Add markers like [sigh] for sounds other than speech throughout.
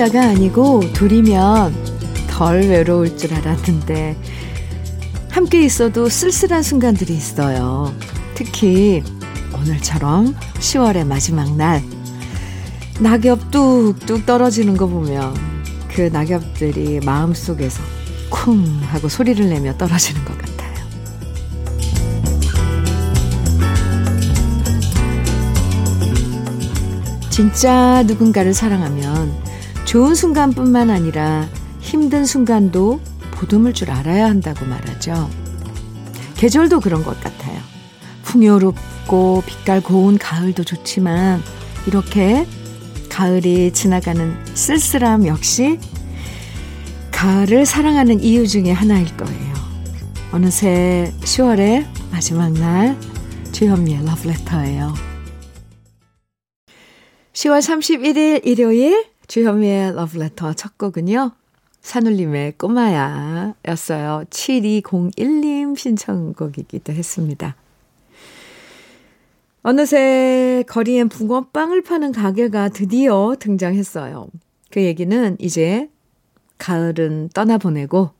혼자가 아니고 둘이면 덜 외로울 줄 알았는데 함께 있어도 쓸쓸한 순간들이 있어요. 특히 오늘처럼 10월의 마지막 날 낙엽 뚝뚝 떨어지는 거 보면 그 낙엽들이 마음속에서 쿵 하고 소리를 내며 떨어지는 것 같아요. 진짜 누군가를 사랑하면 좋은 순간뿐만 아니라 힘든 순간도 보듬을 줄 알아야 한다고 말하죠. 계절도 그런 것 같아요. 풍요롭고 빛깔 고운 가을도 좋지만 이렇게 가을이 지나가는 쓸쓸함 역시 가을을 사랑하는 이유 중에 하나일 거예요. 어느새 10월의 마지막 날 주현미의 러브레터예요. 10월 31일 일요일 주현미의 러브레터 첫 곡은요. 산울림의 꼬마야 였어요. 7201님 신청곡이기도 했습니다. 어느새 거리엔 붕어빵을 파는 가게가 드디어 등장했어요. 그 얘기는 이제 가을은 떠나보내고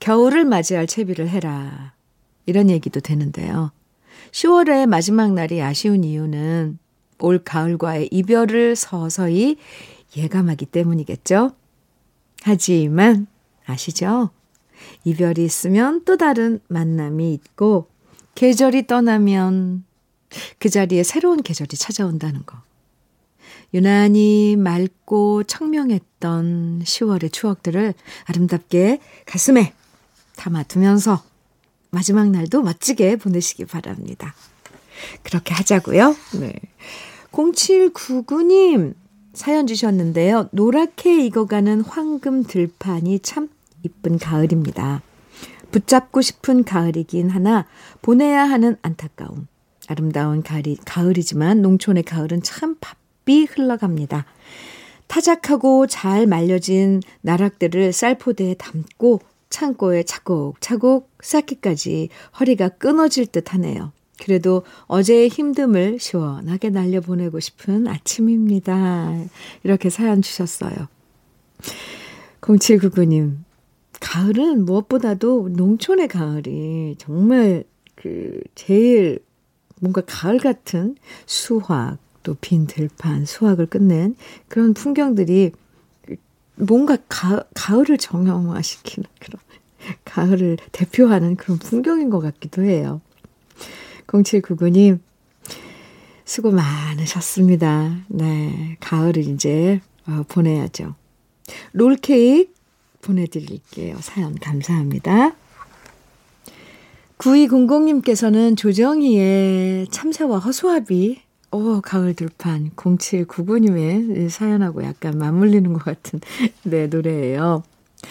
겨울을 맞이할 채비를 해라. 이런 얘기도 되는데요. 10월의 마지막 날이 아쉬운 이유는 올 가을과의 이별을 서서히 예감하기 때문이겠죠. 하지만 아시죠? 이별이 있으면 또 다른 만남이 있고 계절이 떠나면 그 자리에 새로운 계절이 찾아온다는 거. 유난히 맑고 청명했던 10월의 추억들을 아름답게 가슴에 담아두면서 마지막 날도 멋지게 보내시기 바랍니다. 그렇게 하자고요. 네. 0799님 사연 주셨는데요. 노랗게 익어가는 황금 들판이 참 이쁜 가을입니다. 붙잡고 싶은 가을이긴 하나 보내야 하는 안타까움. 아름다운 가을이, 가을이지만 농촌의 가을은 참 바삐 흘러갑니다. 타작하고 잘 말려진 나락들을 쌀포대에 담고 창고에 차곡차곡 쌓기까지 허리가 끊어질 듯 하네요. 그래도 어제의 힘듦을 시원하게 날려보내고 싶은 아침입니다. 이렇게 사연 주셨어요. 0799님, 가을은 무엇보다도 농촌의 가을이 정말 그 제일 뭔가 가을 같은 수확, 또 빈 들판, 수확을 끝낸 그런 풍경들이 뭔가 가, 가을을 정형화시키는 그런 가을을 대표하는 그런 풍경인 것 같기도 해요. 0799님, 수고 많으셨습니다. 네, 가을을 이제 어, 보내야죠. 롤케이크 보내드릴게요. 사연 감사합니다. 9200님께서는 조정희의 참새와 허수아비, 오, 가을 들판, 0799님의 사연하고 약간 맞물리는 것 같은, 네, 노래예요.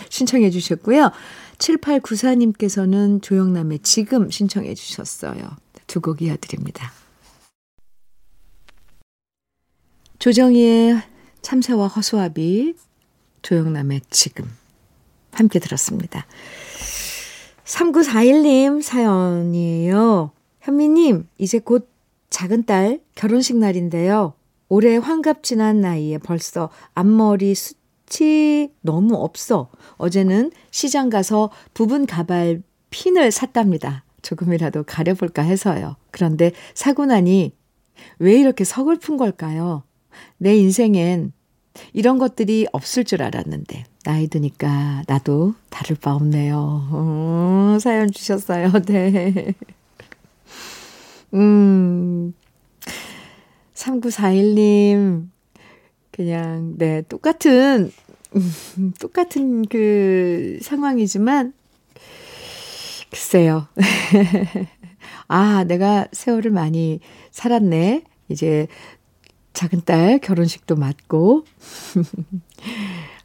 신청해 주셨고요. 7894님께서는 조영남의 지금 신청해 주셨어요. 두 곡 이어드립니다. 조정희의 참새와 허수아비, 조영남의 지금 함께 들었습니다. 3941님 사연이에요. 현미님, 이제 곧 작은 딸 결혼식 날인데요. 올해 환갑 지난 나이에 벌써 앞머리 숱이 너무 없어. 어제는 시장 가서 부분 가발 핀을 샀답니다. 조금이라도 가려볼까 해서요. 그런데 사고 나니 왜 이렇게 서글픈 걸까요? 내 인생엔 이런 것들이 없을 줄 알았는데, 나이 드니까 나도 다를 바 없네요. 어, 사연 주셨어요. [laughs] 네. 음, 3941님, 그냥, 네, 똑같은, 음, [laughs] 똑같은 그 상황이지만, 글쎄요. [laughs] 아, 내가 세월을 많이 살았네. 이제 작은 딸 결혼식도 맞고. [laughs]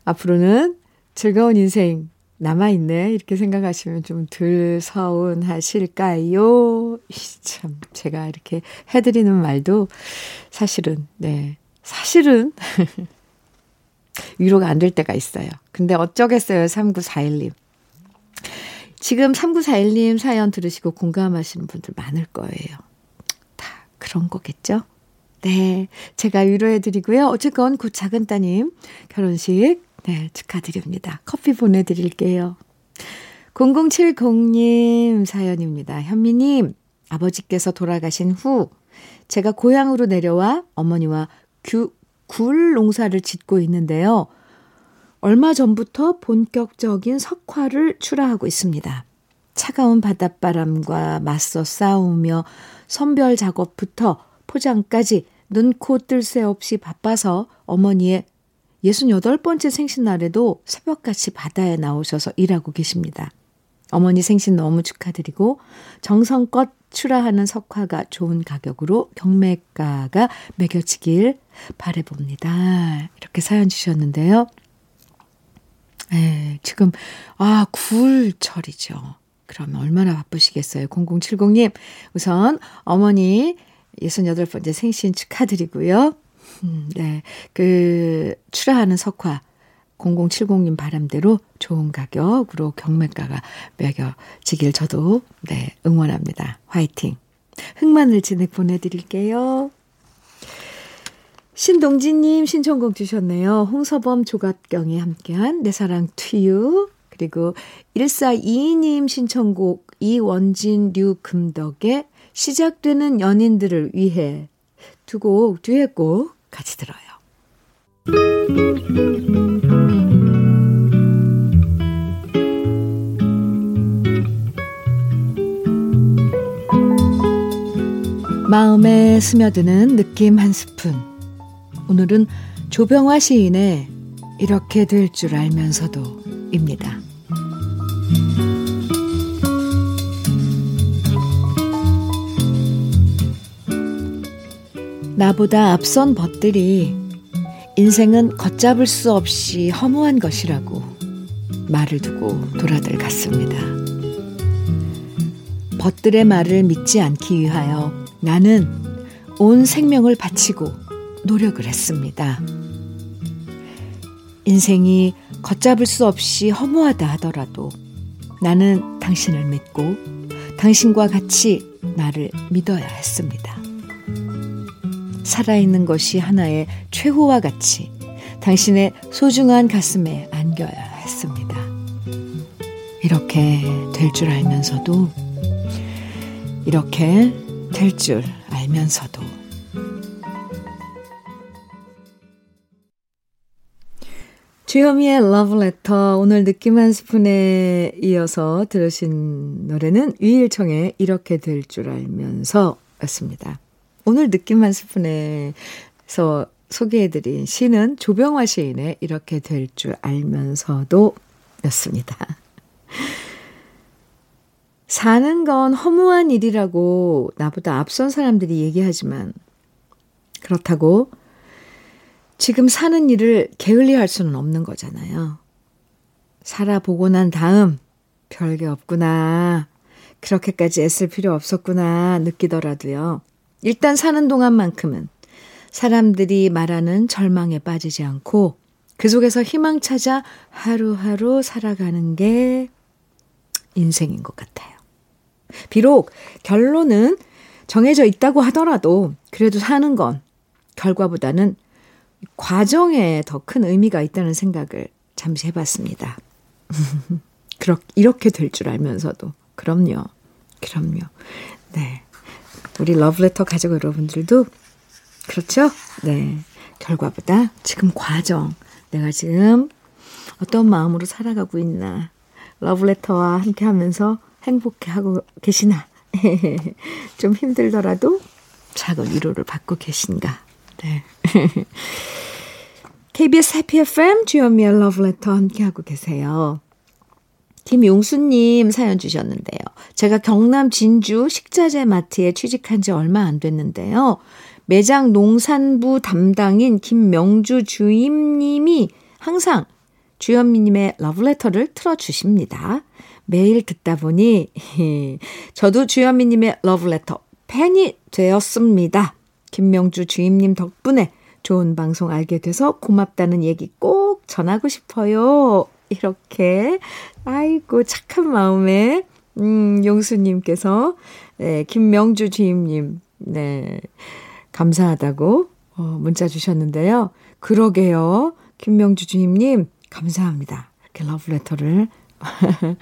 앞으로는 즐거운 인생 남아있네. 이렇게 생각하시면 좀 덜 서운하실까요? 참, 제가 이렇게 해드리는 말도 사실은, 네. 사실은 [laughs] 위로가 안 될 때가 있어요. 근데 어쩌겠어요. 3941님. 지금 3941님 사연 들으시고 공감하시는 분들 많을 거예요. 다 그런 거겠죠? 네, 제가 위로해드리고요. 어쨌건 곧 작은 따님 결혼식 네, 축하드립니다. 커피 보내드릴게요. 0070님 사연입니다. 현미님, 아버지께서 돌아가신 후 제가 고향으로 내려와 어머니와 규, 굴 농사를 짓고 있는데요. 얼마 전부터 본격적인 석화를 출하하고 있습니다. 차가운 바닷바람과 맞서 싸우며 선별 작업부터 포장까지 눈 코 뜰 새 없이 바빠서 어머니의 68번째 생신날에도 새벽같이 바다에 나오셔서 일하고 계십니다. 어머니 생신 너무 축하드리고 정성껏 출하하는 석화가 좋은 가격으로 경매가가 매겨지길 바래봅니다. 이렇게 사연 주셨는데요. 에, 지금 아 굴철이죠. 그러면 얼마나 바쁘시겠어요. 0070님 우선 어머니 68번째 생신 축하드리고요. 음, 네. 그 출하하는 석화 0070님 바람대로 좋은 가격으로 경매가가 매겨지길 저도 네, 응원합니다. 화이팅. 흑마늘 진액 보내드릴게요. 신동진님 신청곡 주셨네요. 홍서범 조갑경이 함께한 내 사랑 투유 그리고 1422님 신청곡 이원진 류금덕의 시작되는 연인들을 위해 두 곡 듀엣곡 같이 들어요. 마음에 스며드는 느낌 한 스푼. 오늘은 조병화 시인의 이렇게 될 줄 알면서도 입니다. 나보다 앞선 벗들이 인생은 걷잡을 수 없이 허무한 것이라고 말을 두고 돌아들 갔습니다. 벗들의 말을 믿지 않기 위하여 나는 온 생명을 바치고 노력을 했습니다. 인생이 걷잡을 수 없이 허무하다 하더라도 나는 당신을 믿고 당신과 같이 나를 믿어야 했습니다. 살아있는 것이 하나의 최후와 같이 당신의 소중한 가슴에 안겨야 했습니다. 이렇게 될 줄 알면서도, 이렇게 될 줄 알면서도, 주현미의 러브레터 오늘 느낌 한 스푼에 이어서 들으신 노래는 위일청의 이렇게 될 줄 알면서 였습니다. 오늘 느낌 한 스푼에서 소개해드린 시는 조병화 시인의 이렇게 될 줄 알면서도 였습니다. 사는 건 허무한 일이라고 나보다 앞선 사람들이 얘기하지만 그렇다고 지금 사는 일을 게을리 할 수는 없는 거잖아요. 살아보고 난 다음 별게 없구나. 그렇게까지 애쓸 필요 없었구나 느끼더라도요. 일단 사는 동안만큼은 사람들이 말하는 절망에 빠지지 않고 그 속에서 희망 찾아 하루하루 살아가는 게 인생인 것 같아요. 비록 결론은 정해져 있다고 하더라도 그래도 사는 건 결과보다는 과정에 더 큰 의미가 있다는 생각을 잠시 해봤습니다. [laughs] 이렇게 될 줄 알면서도. 그럼요. 그럼요. 네. 우리 러브레터 가족 여러분들도 그렇죠? 네. 결과보다 지금 과정, 내가 지금 어떤 마음으로 살아가고 있나, 러브레터와 함께 하면서 행복해 하고 계시나, [laughs] 좀 힘들더라도 작은 위로를 받고 계신가, 네. [laughs] KBS 해피 FM 주현미의 러브레터 함께하고 계세요. 김용수님 사연 주셨는데요. 제가 경남 진주 식자재 마트에 취직한 지 얼마 안 됐는데요. 매장 농산부 담당인 김명주 주임님이 항상 주현미님의 러브레터를 틀어주십니다. 매일 듣다 보니 [laughs] 저도 주현미님의 러브레터 팬이 되었습니다. 김명주 주임님 덕분에 좋은 방송 알게 돼서 고맙다는 얘기 꼭 전하고 싶어요. 이렇게 아이고 착한 마음에 음 용수님께서 네, 김명주 주임님 네 감사하다고 어, 문자 주셨는데요. 그러게요. 김명주 주임님, 감사합니다. 이렇게 러브레터를 [laughs]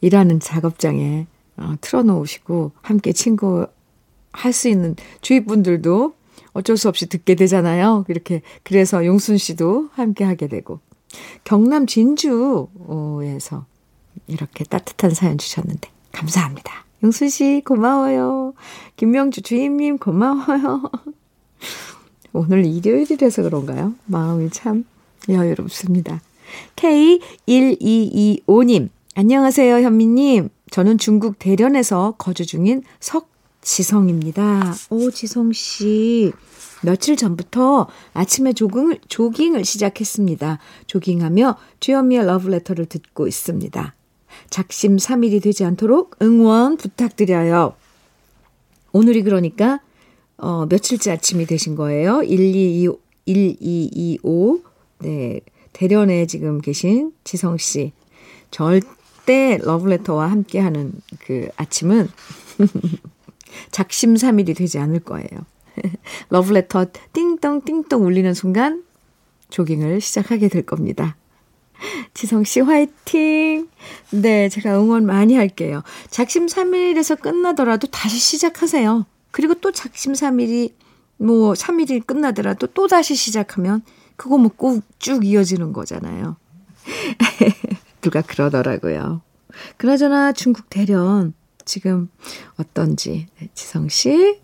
일하는 작업장에 어, 틀어놓으시고 함께 친구 할 수 있는 주위 분들도 어쩔 수 없이 듣게 되잖아요. 이렇게 그래서 용순 씨도 함께 하게 되고 경남 진주에서 이렇게 따뜻한 사연 주셨는데 감사합니다. 용순 씨 고마워요. 김명주 주임님 고마워요. [laughs] 오늘 일요일이라서 그런가요? 마음이 참 여유롭습니다. K1225님, 안녕하세요, 현미님. 저는 중국 대련에서 거주 중인 석 지성입니다. 오, 지성씨. 며칠 전부터 아침에 조깅을, 조깅을 시작했습니다. 조깅하며 주현미의 러브레터를 듣고 있습니다. 작심 3일이 되지 않도록 응원 부탁드려요. 오늘이 그러니까, 어, 며칠째 아침이 되신 거예요. 1225, 1225. 네. 대련에 지금 계신 지성씨. 절대 러브레터와 함께하는 그 아침은 [laughs] 작심삼일이 되지 않을 거예요. [laughs] 러브레터 띵동 띵동 울리는 순간 조깅을 시작하게 될 겁니다. 지성 씨 화이팅! 네, 제가 응원 많이 할게요. 작심 3일에서 끝나더라도 다시 시작하세요. 그리고 또 작심 3일이 뭐 3일이 끝나더라도 또 다시 시작하면 그거 뭐꼭쭉 이어지는 거잖아요. [laughs] 누가 그러더라고요. 그나저나 중국 대련 지금 어떤지 네, 지성 씨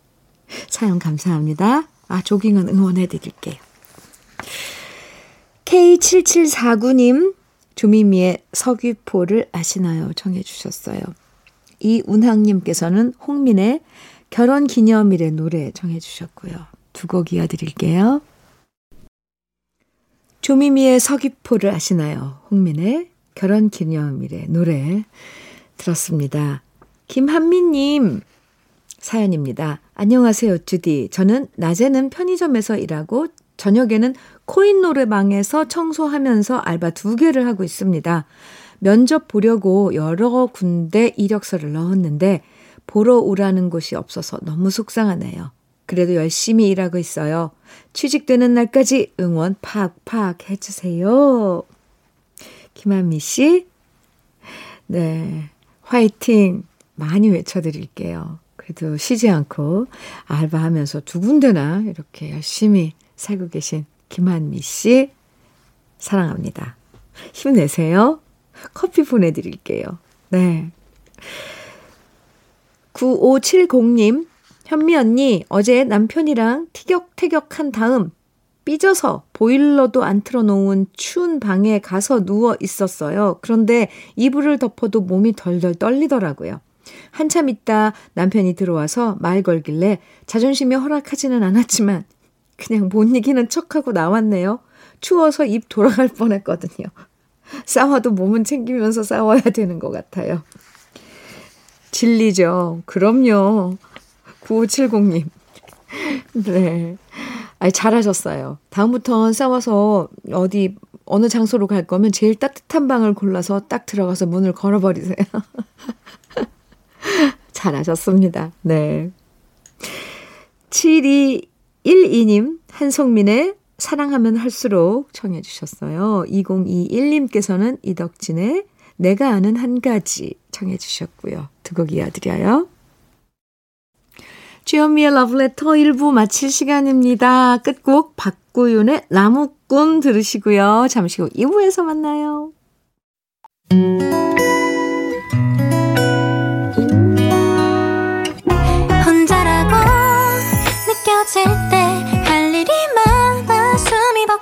사연 감사합니다. 아 조깅은 응원해 드릴게요. K7749님 조미미의 서귀포를 아시나요? 정해 주셨어요. 이운항님께서는 홍민의 결혼 기념일의 노래 정해 주셨고요. 두 곡 이어드릴게요. 조미미의 서귀포를 아시나요? 홍민의 결혼 기념일의 노래 들었습니다. 김한미님 사연입니다. 안녕하세요, 주디. 저는 낮에는 편의점에서 일하고 저녁에는 코인 노래방에서 청소하면서 알바 두 개를 하고 있습니다. 면접 보려고 여러 군데 이력서를 넣었는데 보러 오라는 곳이 없어서 너무 속상하네요. 그래도 열심히 일하고 있어요. 취직되는 날까지 응원 팍팍 해주세요. 김한미 씨, 네, 화이팅 많이 외쳐드릴게요. 그래도 쉬지 않고 알바하면서 두 군데나 이렇게 열심히 살고 계신 김한미 씨, 사랑합니다. 힘내세요. 커피 보내드릴게요. 네. 9570님, 현미 언니, 어제 남편이랑 티격태격 한 다음 삐져서 보일러도 안 틀어놓은 추운 방에 가서 누워 있었어요. 그런데 이불을 덮어도 몸이 덜덜 떨리더라고요. 한참 있다 남편이 들어와서 말 걸길래 자존심이 허락하지는 않았지만 그냥 못 이기는 척하고 나왔네요. 추워서 입 돌아갈 뻔했거든요. 싸워도 몸은 챙기면서 싸워야 되는 것 같아요. 진리죠. 그럼요. 9570님. 네. 아니, 잘하셨어요. 다음부턴 싸워서 어디, 어느 장소로 갈 거면 제일 따뜻한 방을 골라서 딱 들어가서 문을 걸어버리세요. [laughs] 잘하셨습니다. 네. 7212님, 한송민의 사랑하면 할수록 청해 주셨어요. 2021님께서는 이덕진의 내가 아는 한 가지 청해 주셨고요. 두 곡 이어드려요. 주현미의 러브레터 1부 마칠 시간입니다. 끝곡 박구윤의 나무꾼 들으시고요. 잠시 후 2부에서 만나요.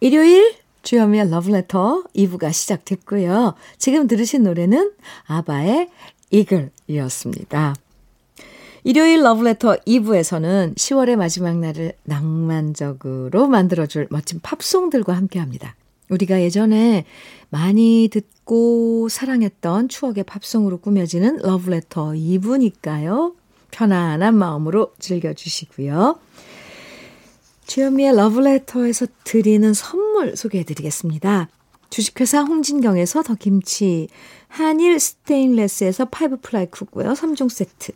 일요일 주현미의 러브레터 2부가 시작됐고요. 지금 들으신 노래는 아바의 이글이었습니다. 일요일 러브레터 2부에서는 10월의 마지막 날을 낭만적으로 만들어줄 멋진 팝송들과 함께합니다. 우리가 예전에 많이 듣고 사랑했던 추억의 팝송으로 꾸며지는 러브레터 2부니까요. 편안한 마음으로 즐겨주시고요. 주현미의 러브레터에서 드리는 선물 소개해드리겠습니다. 주식회사 홍진경에서 더김치, 한일 스테인레스에서 five ply cookware 3종 세트,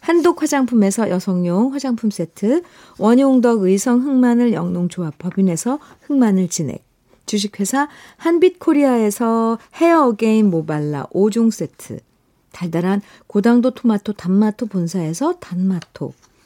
한독 화장품에서 여성용 화장품 세트, 원용덕 의성 흑마늘 영농조합 법인에서 흑마늘 진액, 주식회사 한빛코리아에서 헤어 어게인 모발라 5종 세트, 달달한 고당도 토마토 단마토 본사에서 단마토,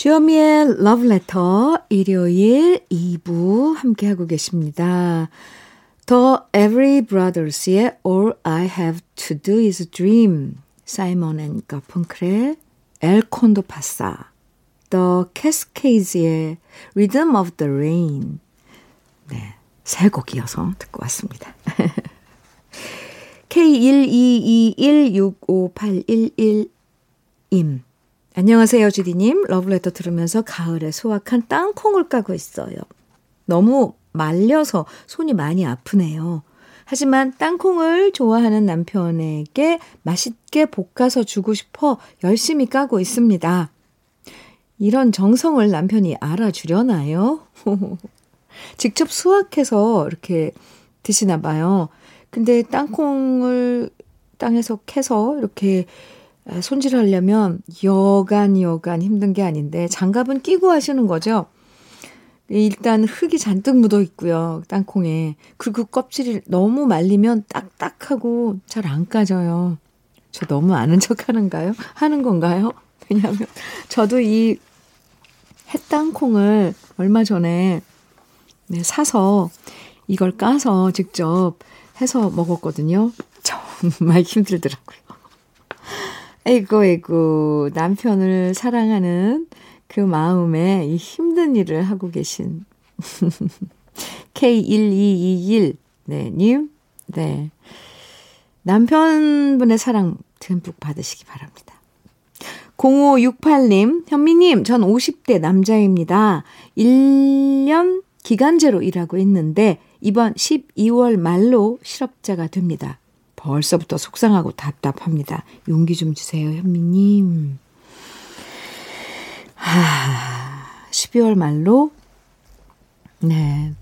주현미의 러브레터 일요일 2부 함께하고 계십니다. The Everly Brothers의 All I Have to Do is Dream 사이먼 앤 가펑클의 El Condor Pasa The Cascades의 Rhythm of the Rain 네, 세 곡이어서 듣고 왔습니다. K122165811임 안녕하세요, 주디님. 러브레터 들으면서 가을에 수확한 땅콩을 까고 있어요. 너무 말려서 손이 많이 아프네요. 하지만 땅콩을 좋아하는 남편에게 맛있게 볶아서 주고 싶어 열심히 까고 있습니다. 이런 정성을 남편이 알아주려나요? [laughs] 직접 수확해서 이렇게 드시나 봐요. 근데 땅콩을 땅에서 캐서 이렇게 아, 손질하려면 여간 여간 힘든 게 아닌데 장갑은 끼고 하시는 거죠. 일단 흙이 잔뜩 묻어 있고요. 땅콩에. 그리고 껍질이 너무 말리면 딱딱하고 잘 안 까져요. 저 너무 아는 척 하는가요? 하는 건가요? [laughs] 왜냐하면 저도 이 햇땅콩을 얼마 전에 네, 사서 이걸 까서 직접 해서 먹었거든요. [laughs] 정말 힘들더라고요. 아이고, 아이고, 남편을 사랑하는 그 마음에 이 힘든 일을 하고 계신 [laughs] K1221, 네, 님, 네. 남편분의 사랑 듬뿍 받으시기 바랍니다. 0568님, 현미님, 전 50대 남자입니다. 1년 기간제로 일하고 있는데, 이번 12월 말로 실업자가 됩니다. 벌써부터 속상하고 답답합니다. 용기 좀 주세요, 현미님. 하, 12월 말로, 네,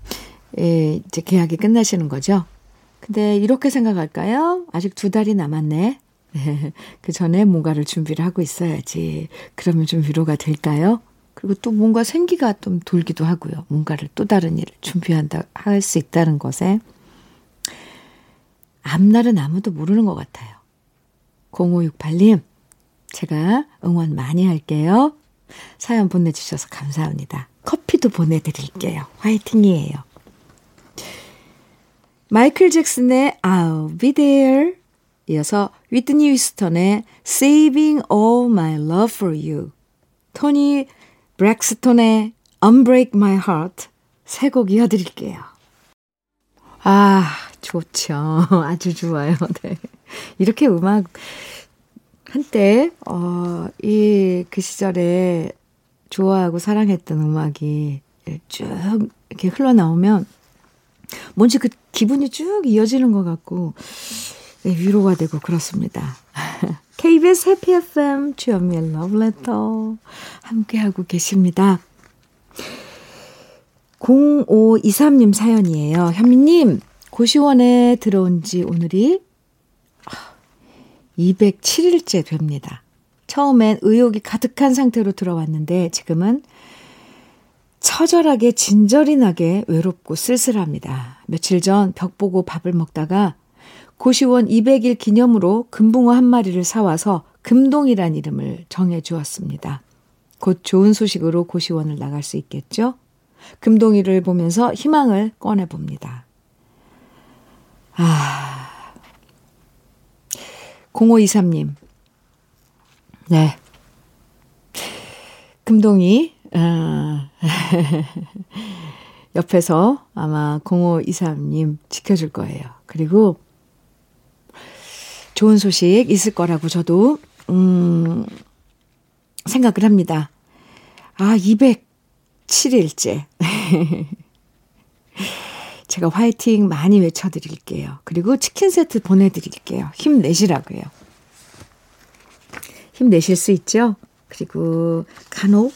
예, 이제 계약이 끝나시는 거죠? 근데 이렇게 생각할까요? 아직 두 달이 남았네. 네, [laughs] 그 전에 뭔가를 준비를 하고 있어야지. 그러면 좀 위로가 될까요? 그리고 또 뭔가 생기가 좀 돌기도 하고요. 뭔가를 또 다른 일을 준비한다, 할 수 있다는 것에. 앞날은 아무도 모르는 것 같아요. 0568님, 제가 응원 많이 할게요. 사연 보내주셔서 감사합니다. 커피도 보내드릴게요. 화이팅이에요. 마이클 잭슨의 I'll be there 이어서 위트니 위스턴의 Saving All My Love for You 토니 브렉스톤의 Unbreak My Heart 세 곡 이어드릴게요. 아, 좋죠. [laughs] 아주 좋아요. [laughs] 네. 이렇게 음악, 한때, 어, 이, 그 시절에 좋아하고 사랑했던 음악이 쭉 이렇게 흘러나오면, 뭔지 그 기분이 쭉 이어지는 것 같고, 네, 위로가 되고 그렇습니다. [laughs] KBS 해피 FM 주연미의 러브레터 함께하고 계십니다. 0523님 사연이에요. 현미님, 고시원에 들어온 지 오늘이 207일째 됩니다. 처음엔 의욕이 가득한 상태로 들어왔는데 지금은 처절하게 진절이 나게 외롭고 쓸쓸합니다. 며칠 전 벽 보고 밥을 먹다가 고시원 200일 기념으로 금붕어 한 마리를 사와서 금동이란 이름을 정해 주었습니다. 곧 좋은 소식으로 고시원을 나갈 수 있겠죠? 금동이를 보면서 희망을 꺼내 봅니다. 아. 0523님. 네. 금동이, 아, [laughs] 옆에서 아마 0523님 지켜줄 거예요. 그리고 좋은 소식 있을 거라고 저도, 음, 생각을 합니다. 아, 207일째. [laughs] 제가 화이팅 많이 외쳐드릴게요. 그리고 치킨 세트 보내드릴게요. 힘내시라고요. 힘내실 수 있죠? 그리고 간혹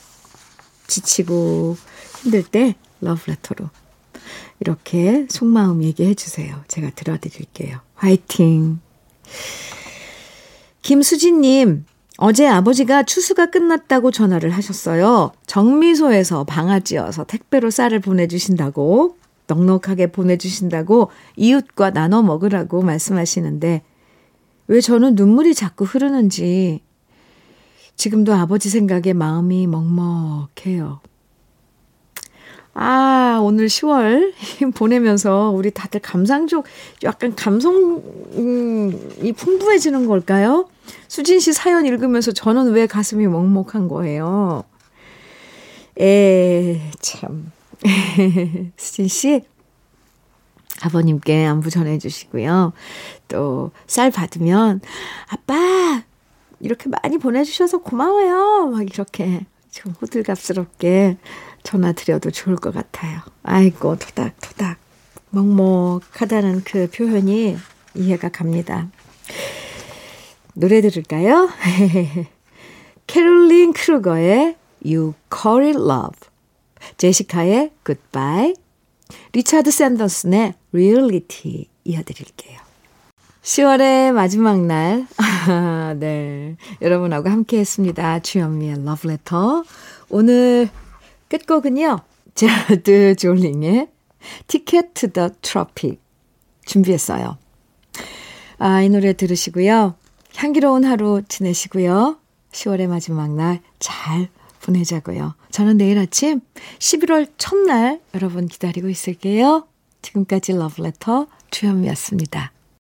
지치고 힘들 때 러브레터로 이렇게 속마음 얘기해 주세요. 제가 들어드릴게요. 화이팅! 김수진님, 어제 아버지가 추수가 끝났다고 전화를 하셨어요. 정미소에서 방아찌어서 택배로 쌀을 보내주신다고, 넉넉하게 보내주신다고 이웃과 나눠 먹으라고 말씀하시는데, 왜 저는 눈물이 자꾸 흐르는지, 지금도 아버지 생각에 마음이 먹먹해요. 아, 오늘 10월 [laughs] 보내면서 우리 다들 감상적, 약간 감성이 풍부해지는 걸까요? 수진 씨 사연 읽으면서 저는 왜 가슴이 먹먹한 거예요? 에, 참. [laughs] 수진 씨, 아버님께 안부 전해주시고요. 또, 쌀 받으면, 아빠! 이렇게 많이 보내주셔서 고마워요. 막 이렇게 좀 호들갑스럽게 전화 드려도 좋을 것 같아요. 아이고, 토닥토닥. 먹먹하다는 그 표현이 이해가 갑니다. 노래 들을까요? [laughs] 캐롤린 크루거의 You Call It Love, 제시카의 Goodbye, 리차드 샌더슨의 Reality 이어드릴게요. 10월의 마지막 날, 아, [laughs] 네. 여러분하고 함께 했습니다. 주현미의 러브레터. 오늘 끝곡은요, 제라드 졸링의 Ticket to the Tropics 준비했어요. 아, 이 노래 들으시고요. 향기로운 하루 지내시고요. 10월의 마지막 날 잘 보내자고요. 저는 내일 아침 11월 첫날 여러분 기다리고 있을게요. 지금까지 러브레터 주현미였습니다.